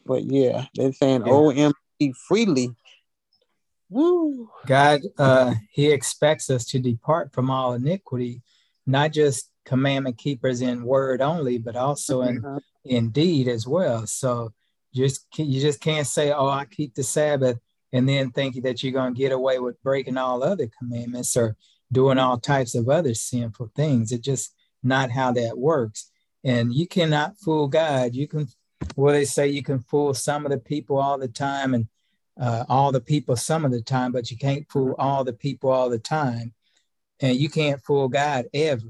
But yeah, they're saying yeah. OMG freely. Woo. God, uh, He expects us to depart from all iniquity, not just commandment keepers in word only, but also in mm-hmm. in deed as well. So just you just can't say, "Oh, I keep the Sabbath," and then think that you're going to get away with breaking all other commandments or doing all types of other sinful things. It's just not how that works. And you cannot fool God. You can, well, they say you can fool some of the people all the time and uh, all the people some of the time, but you can't fool all the people all the time. And you can't fool God ever.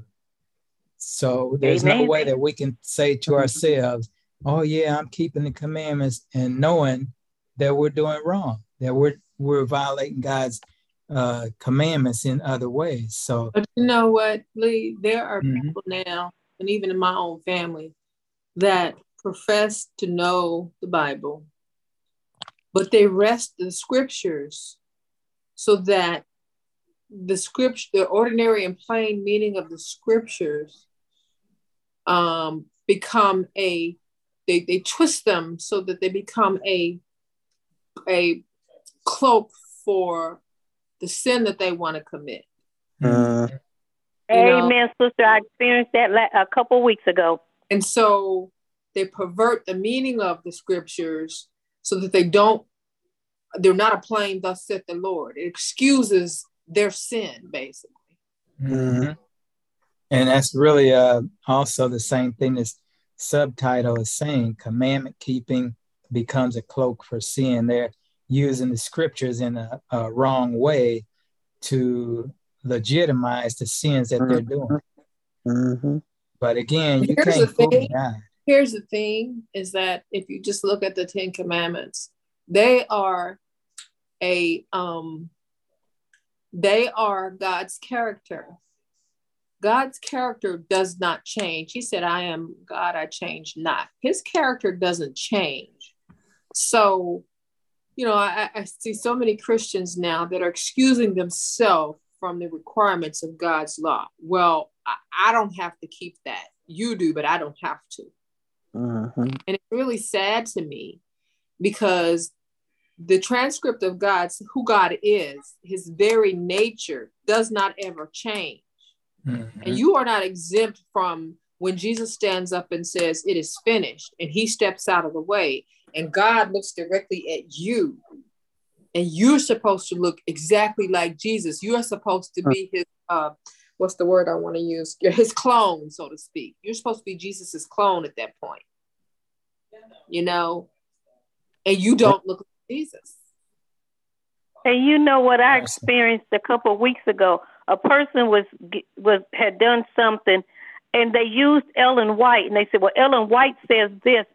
So there's Amen. no way that we can say to ourselves, oh, yeah, I'm keeping the commandments and knowing that we're doing wrong, that we're, we're violating God's uh, commandments in other ways. So, but you know what, Lee? There are mm-hmm. people now, and even in my own family, that profess to know the Bible, but they wrest the scriptures so that the scripture, the ordinary and plain meaning of the scriptures, um, become a they, they twist them so that they become a a cloak for the sin that they want to commit. Uh, Amen, know? sister. I experienced that a couple weeks ago. And so they pervert the meaning of the scriptures so that they don't, they're not applying thus saith the Lord. It excuses their sin, basically. Mm-hmm. And that's really uh, also the same thing this subtitle is saying commandment keeping becomes a cloak for sin. They're using the scriptures in a, a wrong way to legitimize the sins that they're doing. Mm-hmm. But again, you Here's can't fool God. Here's the thing: is that if you just look at the Ten Commandments, they are a um, they are God's character. God's character does not change. He said, I am God, I change not. His character doesn't change. So you know, I, I see so many Christians now that are excusing themselves from the requirements of God's law. Well, I, I, don't have to keep that. You do, but I don't have to. Mm-hmm. And it's really sad to me because the transcript of God's who God is, his very nature does not ever change. Mm-hmm. And you are not exempt from when Jesus stands up and says, It is finished, and he steps out of the way and God looks directly at you, and you're supposed to look exactly like Jesus. You are supposed to be his uh, what's the word I want to use? You're <laughs> His clone, so to speak. You're supposed to be Jesus's clone at that point. You know, and you don't look like Jesus. And you know what I experienced a couple of weeks ago? A person was was had done something, and they used Ellen White, and they said, "Well, Ellen White says this,"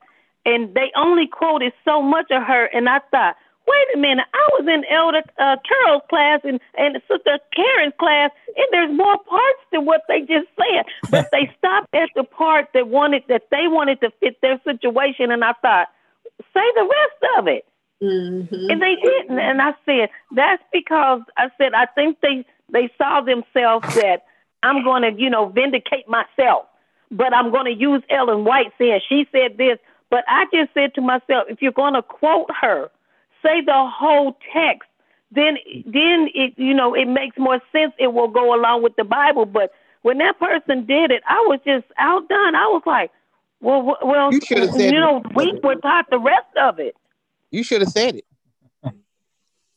and they only quoted so much of her. And I thought, wait a minute, I was in Elder uh, Carol's class and, and Sister Karen's class, and there's more parts than what they just said. <laughs> But they stopped at the part that wanted that they wanted to fit their situation, and I thought, say the rest of it. Mm-hmm. And they didn't. And I said, that's because I said, I think they, they saw themselves that I'm going to, you know, vindicate myself, but I'm going to use Ellen White saying she said this. But I just said to myself, if you're going to quote her, say the whole text, then then it you know it makes more sense. It will go along with the Bible. But when that person did it, I was just outdone. I was like, well, well, you, you know, we were taught the rest of it. You should have said it.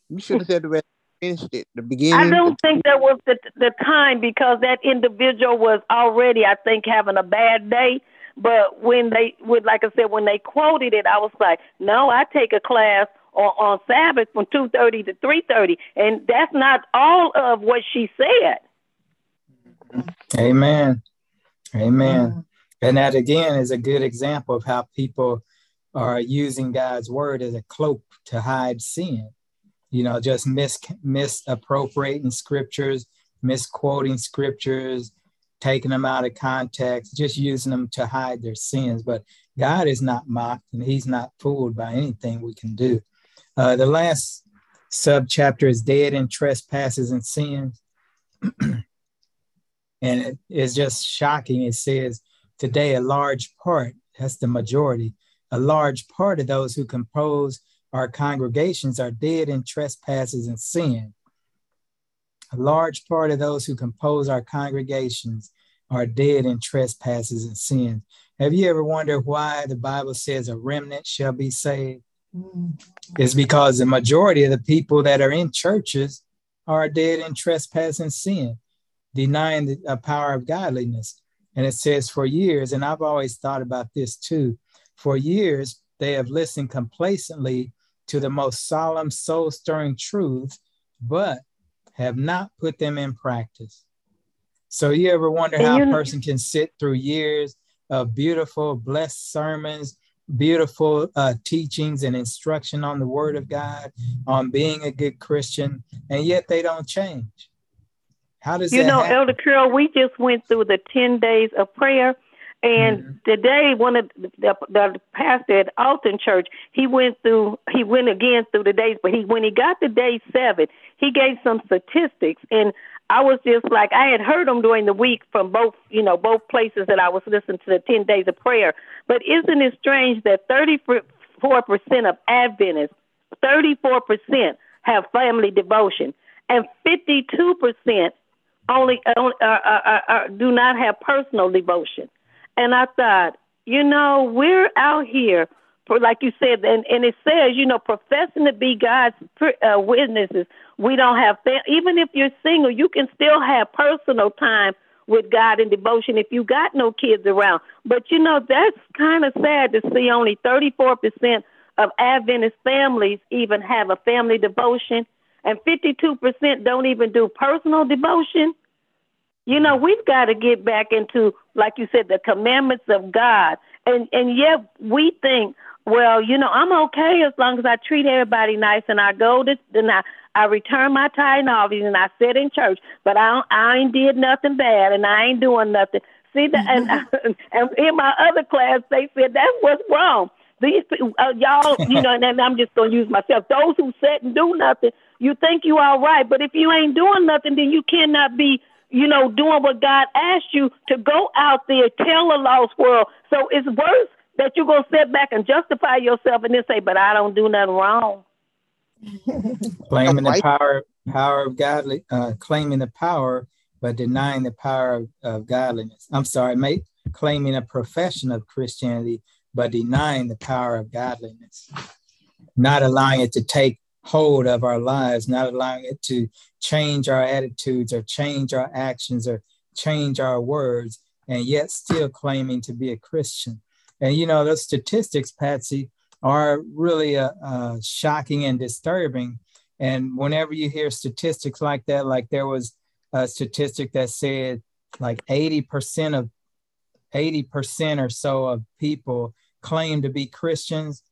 You should have said the rest. Finished it. The beginning. I don't think that was the the time because that individual was already, I think, having a bad day. But when they would, like I said, when they quoted it, I was like, no, I take a class on, on Sabbath from two thirty to three thirty, and that's not all of what she said. Amen. Amen. Mm-hmm. And that again is a good example of how people are using God's word as a cloak to hide sin. You know, just mis misappropriating scriptures, misquoting scriptures, taking them out of context, just using them to hide their sins. But God is not mocked and he's not fooled by anything we can do. Uh, the last subchapter is dead in trespasses and sins. <clears throat> and it is just shocking. It says, today a large part, that's the majority, a large part of those who compose our congregations are dead in trespasses and sin. A large part of those who compose our congregations are dead in trespasses and sin. Have you ever wondered why the Bible says a remnant shall be saved? It's because the majority of the people that are in churches are dead in trespass and sin, denying the uh, power of godliness. And it says for years, and I've always thought about this too for years, they have listened complacently to the most solemn, soul stirring truths, but have not put them in practice. So, you ever wonder how a person can sit through years of beautiful, blessed sermons, beautiful uh, teachings and instruction on the Word of God, on being a good Christian, and yet they don't change? How does you know, happen? Elder Carol? We just went through the ten days of prayer and mm-hmm. today, one of the, the, the pastor at Alton Church, he went through, he went again through the days, but he when he got to day seven, he gave some statistics, and I was just like, I had heard them during the week from both, you know, both places that I was listening to the ten days of prayer. But isn't it strange that thirty four percent of Adventists, thirty four percent have family devotion, and fifty two percent only uh, uh, uh, uh, do not have personal devotion. And I thought, you know, we're out here, like you said, and, and it says, you know, professing to be God's uh, witnesses. We don't have, even if you're single, you can still have personal time with God and devotion if you got no kids around. But you know, that's kind of sad to see only 34% of Adventist families even have a family devotion, and 52% don't even do personal devotion. You know, we've got to get back into, like you said, the commandments of God. And and yet we think, well, you know, I'm okay as long as I treat everybody nice and I go to and I I return my tithe and offerings and I sit in church, but I don't, I ain't did nothing bad and I ain't doing nothing. See that, <laughs> and, and in my other class they said that's what's wrong. These uh, y'all, you know, and, and I'm just gonna use myself. Those who sit and do nothing, you think you all right, but if you ain't doing nothing, then you cannot be you know, doing what God asked you to go out there, tell the lost world. So it's worse that you're going to sit back and justify yourself and then say, but I don't do nothing wrong. <laughs> claiming the power, power of godly, uh, claiming the power, but denying the power of, of godliness. I'm sorry, mate, claiming a profession of Christianity, but denying the power of godliness, not allowing it to take hold of our lives, not allowing it to change our attitudes or change our actions or change our words, and yet still claiming to be a Christian. And you know, those statistics, Patsy, are really uh, uh, shocking and disturbing. And whenever you hear statistics like that, like there was a statistic that said like 80% of 80% or so of people claim to be Christians,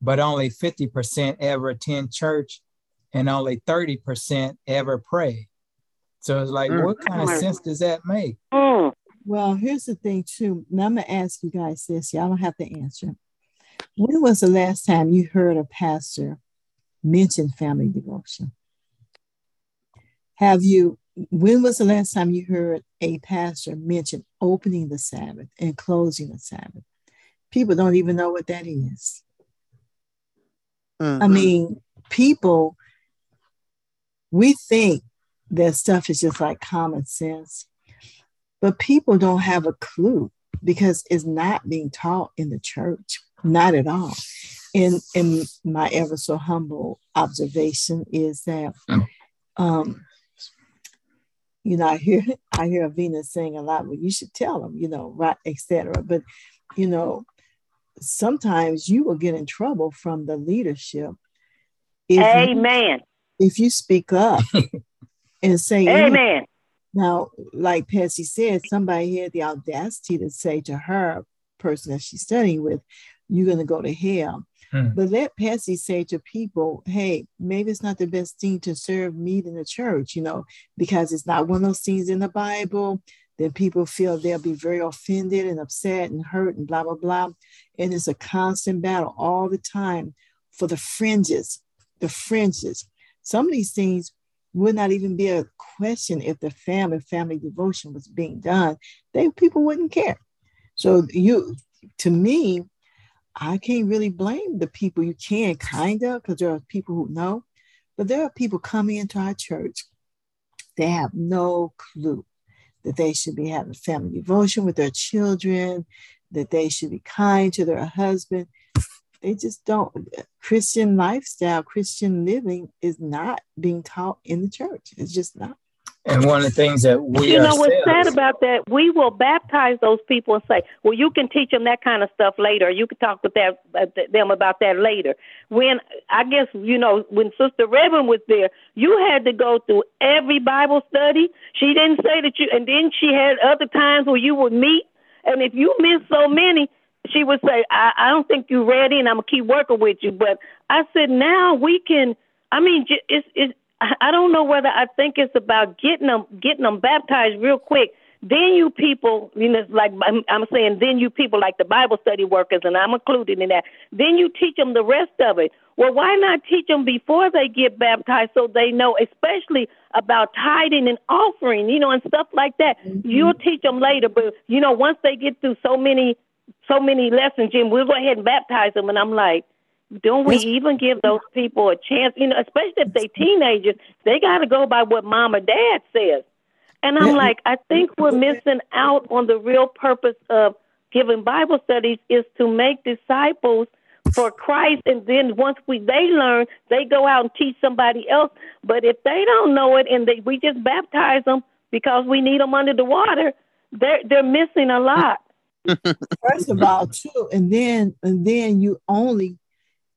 but only 50% ever attend church and only 30% ever pray. So it's like, mm. what kind of sense does that make? Well, here's the thing, too. Now I'm going to ask you guys this. Y'all don't have to answer. When was the last time you heard a pastor mention family devotion. Have you, when was the last time you heard a pastor mention opening the Sabbath and closing the Sabbath? People don't even know what that is. Mm-hmm. I mean, people, we think that stuff is just like common sense, but people don't have a clue because it's not being taught in the church, not at all. And, and my ever so humble observation is that, um, you know, I hear <laughs> I hear Avina saying a lot. Well, you should tell them, you know, right, etc. But you know, sometimes you will get in trouble from the leadership. If Amen. You, if you speak up <laughs> and say, Amen. Now, like Patsy said, somebody had the audacity to say to her person that she's studying with, you're going to go to hell. Hmm. But let Patsy say to people, hey, maybe it's not the best thing to serve meat in the church, you know, because it's not one of those things in the Bible. Then people feel they'll be very offended and upset and hurt and blah, blah, blah. And it's a constant battle all the time for the fringes, the fringes. Some of these things would not even be a question if the family family devotion was being done. They people wouldn't care. So you, to me, I can't really blame the people. You can kind of because there are people who know, but there are people coming into our church. They have no clue that they should be having family devotion with their children, that they should be kind to their husband. They just don't. Christian lifestyle, Christian living is not being taught in the church. It's just not. And one of the things that we you know what's sad about that, we will baptize those people and say, "Well, you can teach them that kind of stuff later. You can talk with that uh, them about that later." When I guess you know when Sister Reverend was there, you had to go through every Bible study. She didn't say that you, and then she had other times where you would meet, and if you missed so many, she would say, "I, I don't think you're ready, and I'm gonna keep working with you." But I said, now we can. I mean, it's it's I don't know whether I think it's about getting them getting them baptized real quick. Then you people, you know, like I'm, I'm saying, then you people like the Bible study workers, and I'm included in that. Then you teach them the rest of it. Well, why not teach them before they get baptized so they know, especially about tithing and offering, you know, and stuff like that. Mm-hmm. You'll teach them later, but you know, once they get through so many, so many lessons, Jim, we'll go ahead and baptize them. And I'm like, don't we even give those people a chance? You know, especially if they're teenagers, they got to go by what mom or dad says. And I'm like, I think we're missing out on the real purpose of giving Bible studies is to make disciples for Christ. And then once we they learn, they go out and teach somebody else. But if they don't know it and they, we just baptize them because we need them under the water, they're they're missing a lot. First of all, too, and then and then you only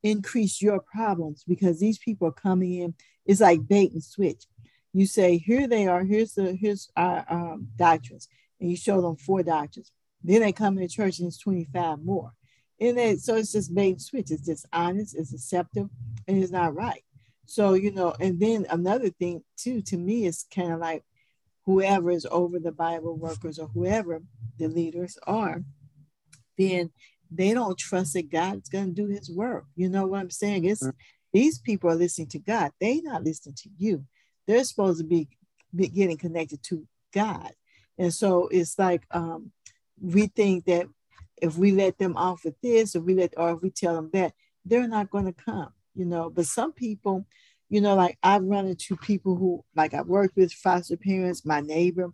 increase your problems because these people are coming in. It's like bait and switch. You say, here they are, here's the here's our um, doctrines, and you show them four doctrines. Then they come into church and it's 25 more. And then so it's just bait and switch. It's dishonest, it's deceptive, and it's not right. So, you know, and then another thing too, to me, is kind of like whoever is over the Bible workers or whoever the leaders are, then they don't trust that God's going to do his work. You know what I'm saying? It's mm-hmm. these people are listening to God. They're not listening to you. They're supposed to be, be getting connected to God. And so it's like um, we think that if we let them off with this, or we let, or if we tell them that, they're not going to come. You know, but some people, you know, like I've run into people who, like I've worked with foster parents, my neighbor,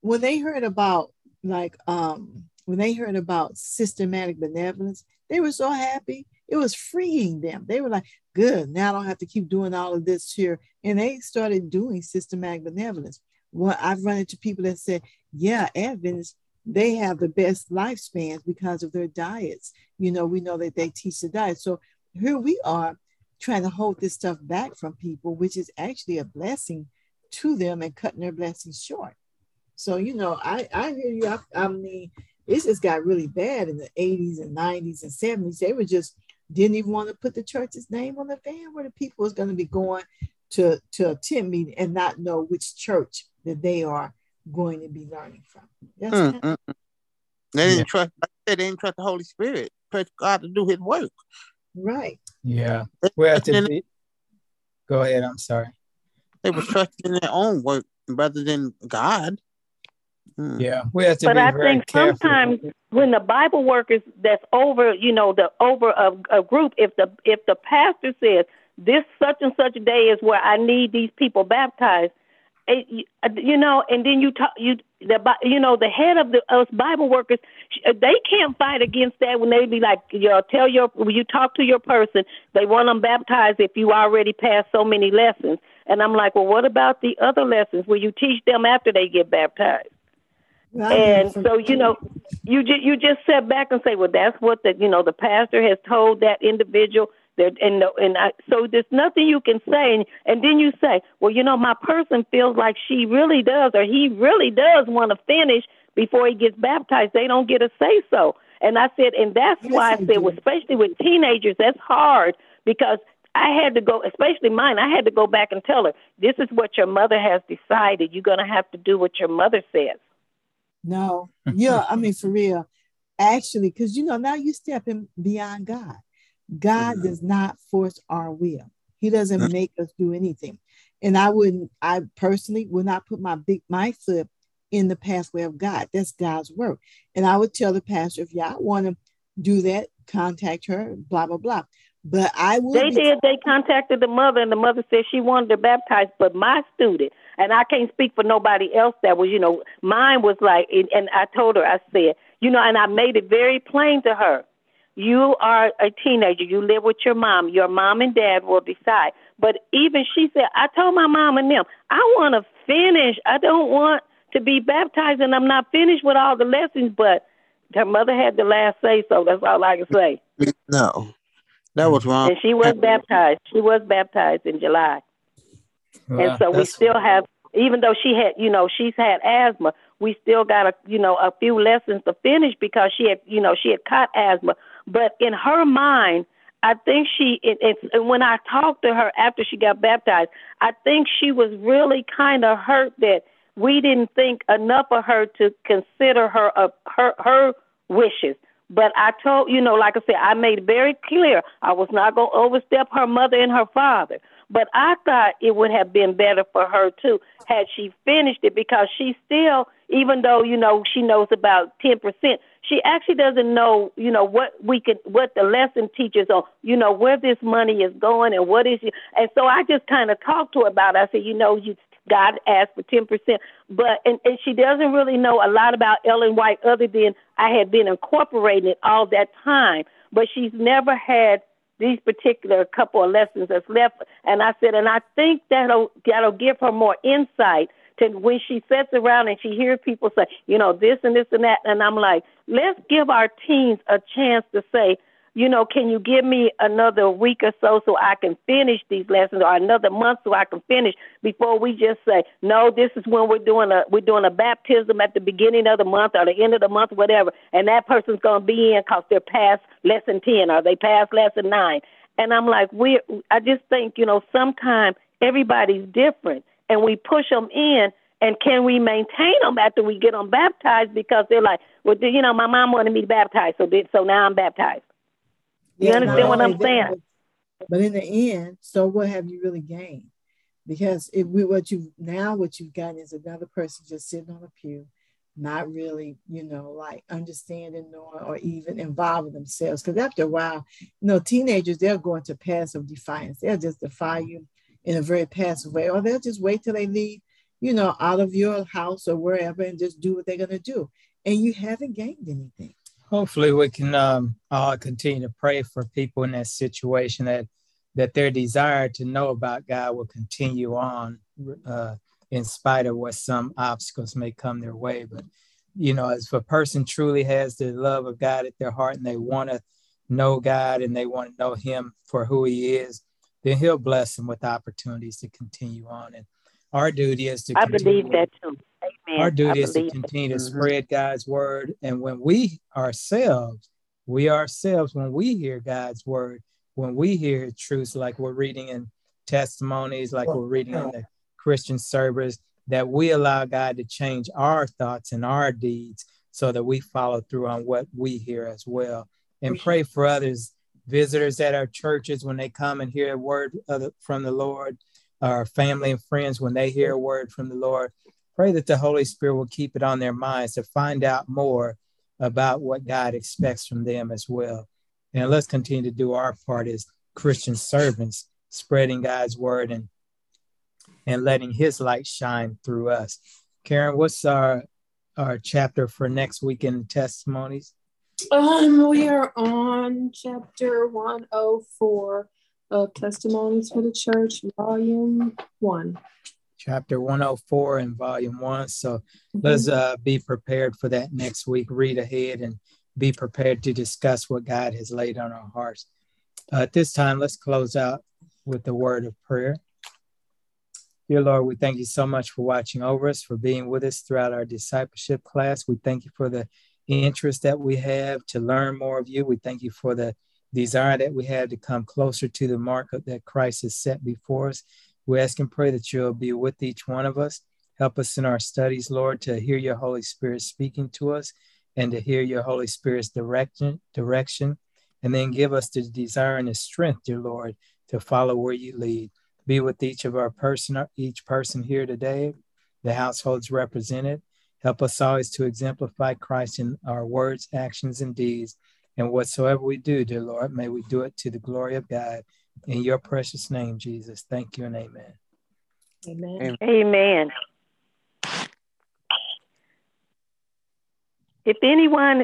when they heard about like um when they heard about systematic benevolence, they were so happy. It was freeing them. They were like, good, now I don't have to keep doing all of this here. And they started doing systematic benevolence. Well, I've run into people that said, yeah, Adventists, they have the best lifespans because of their diets. You know, we know that they teach the diet. So here we are trying to hold this stuff back from people, which is actually a blessing to them and cutting their blessings short. So, you know, I, I hear you. I, I mean, it just got really bad in the 80s and 90s and 70s. They were just didn't even want to put the church's name on the van where the people was going to be going to to attend meeting and not know which church that they are going to be learning from. That's mm, mm, mm. They didn't yeah. trust. they didn't trust the Holy Spirit. Trust God to do His work. Right. Yeah. Well, to be, Go ahead. I'm sorry. They were trusting in their own work rather than God. Hmm. Yeah, we have to but I think careful. sometimes when the Bible workers that's over, you know, the over a, a group, if the if the pastor says this such and such day is where I need these people baptized, it, uh, you know, and then you talk, you the you know the head of the us Bible workers, uh, they can't fight against that when they be like, you know, tell your when you talk to your person, they want them baptized if you already passed so many lessons, and I'm like, well, what about the other lessons? Where you teach them after they get baptized? and so you know you just you just sit back and say well that's what the you know the pastor has told that individual there and and I, so there's nothing you can say, and, and then you say, well, you know, my person feels like she really does, or he really does want to finish before he gets baptized. They don't get a say so. And I said, and that's yes, why I said, well, especially with teenagers, that's hard because I had to go, especially mine, I had to go back and tell her, this is what your mother has decided. You're going to have to do what your mother says. No, <laughs> yeah, I mean, for real. Actually, because, you know, now you're stepping beyond God. God mm-hmm. does not force our will. He doesn't make us do anything. And I wouldn't, I personally would not put my big my foot in the pathway of God. That's God's work. And I would tell the pastor, if y'all want to do that, contact her, blah, blah, blah. But I would They did, they contacted the mother, and the mother said she wanted to baptize, but my student, and I can't speak for nobody else that was, you know, mine was like, and I told her, I said, you know, and I made it very plain to her you are a teenager. You live with your mom. Your mom and dad will decide. But even she said, I told my mom and them, I want to finish. I don't want to be baptized, and I'm not finished with all the lessons. But her mother had the last say, so that's all I can say. No, that was wrong. And she was baptized. She was baptized in July. and ah, so we still have, even though she had, you know, she's had asthma, we still got a, you know, a few lessons to finish because she had, you know, she had caught asthma but in her mind, I think she, it, it, when I talked to her after she got baptized, I think she was really kind of hurt that we didn't think enough of her to consider her uh, her her wishes. But I told you know, like I said, I made very clear I was not going to overstep her mother and her father. But I thought it would have been better for her too had she finished it because she still, even though you know she knows about ten percent, she actually doesn't know, you know, what we could, what the lesson teaches on, you know, where this money is going and what is it. And so I just kind of talked to her about it. I said, you know, you God asked for 10%, but, and, and she doesn't really know a lot about Ellen White other than I had been incorporating it all that time, but she's never had these particular couple of lessons that's left. And I said, and I think that'll, that'll give her more insight to when she sits around and she hears people say, you know, this and this and that. And I'm like, let's give our teens a chance to say, you know, can you give me another week or so so I can finish these lessons or another month so I can finish before we just say, no, this is when we're doing a we're doing a baptism at the beginning of the month or the end of the month, whatever, and that person's gonna be in because they're past lesson ten or they past lesson nine. And I'm like, we I just think, you know, sometimes everybody's different and we push them in and can we maintain them after we get them baptized? Because they're like well you know my mom wanted me baptized so did, so now i'm baptized. You yeah, understand what i'm saying? but in the end so what have you really gained? Because if we what you now what you've gotten is another person just sitting on a pew not really you know like understanding nor or even involving themselves. Because after a while you know teenagers they're going to passive defiance. They'll just defy you in a very passive way, or they'll just wait till they leave, you know, out of your house or wherever and just do what they're going to do. And you haven't gained anything. Hopefully, we can um, all continue to pray for people in that situation that that their desire to know about God will continue on uh, in spite of what some obstacles may come their way. But you know, if a person truly has the love of God at their heart and they want to know God and they want to know Him for who He is, then he'll bless them with opportunities to continue on. And our duty is to I believe that too. Amen. Our duty is to continue to mm-hmm. spread God's word. And when we ourselves, we ourselves, when we hear God's word, when we hear truths like we're reading in testimonies, like we're reading in the Christian service, that we allow God to change our thoughts and our deeds so that we follow through on what we hear as well and pray for others visitors at our churches when they come and hear a word the, from the Lord, our family and friends when they hear a word from the Lord. Pray that the Holy Spirit will keep it on their minds to find out more about what God expects from them as well. And let's continue to do our part as Christian servants, spreading God's word and and letting his light shine through us. Karen, what's our our chapter for next week in testimonies? Um, we are on chapter 104 of Testimonies for the Church, volume one. Chapter 104 and volume one. So mm-hmm. let's uh, be prepared for that next week. Read ahead and be prepared to discuss what God has laid on our hearts. Uh, at this time, let's close out with the word of prayer. Dear Lord, we thank you so much for watching over us, for being with us throughout our discipleship class. We thank you for the interest that we have to learn more of you. We thank you for the desire that we have to come closer to the mark that Christ has set before us. We ask and pray that you'll be with each one of us. Help us in our studies, Lord, to hear your Holy Spirit speaking to us and to hear your Holy Spirit's direction, direction, and then give us the desire and the strength, dear Lord, to follow where you lead. Be with each of our person, each person here today, the households represented. Help us always to exemplify Christ in our words, actions, and deeds. And whatsoever we do, dear Lord, may we do it to the glory of God. In your precious name, Jesus. Thank you and amen. Amen. Amen. If anyone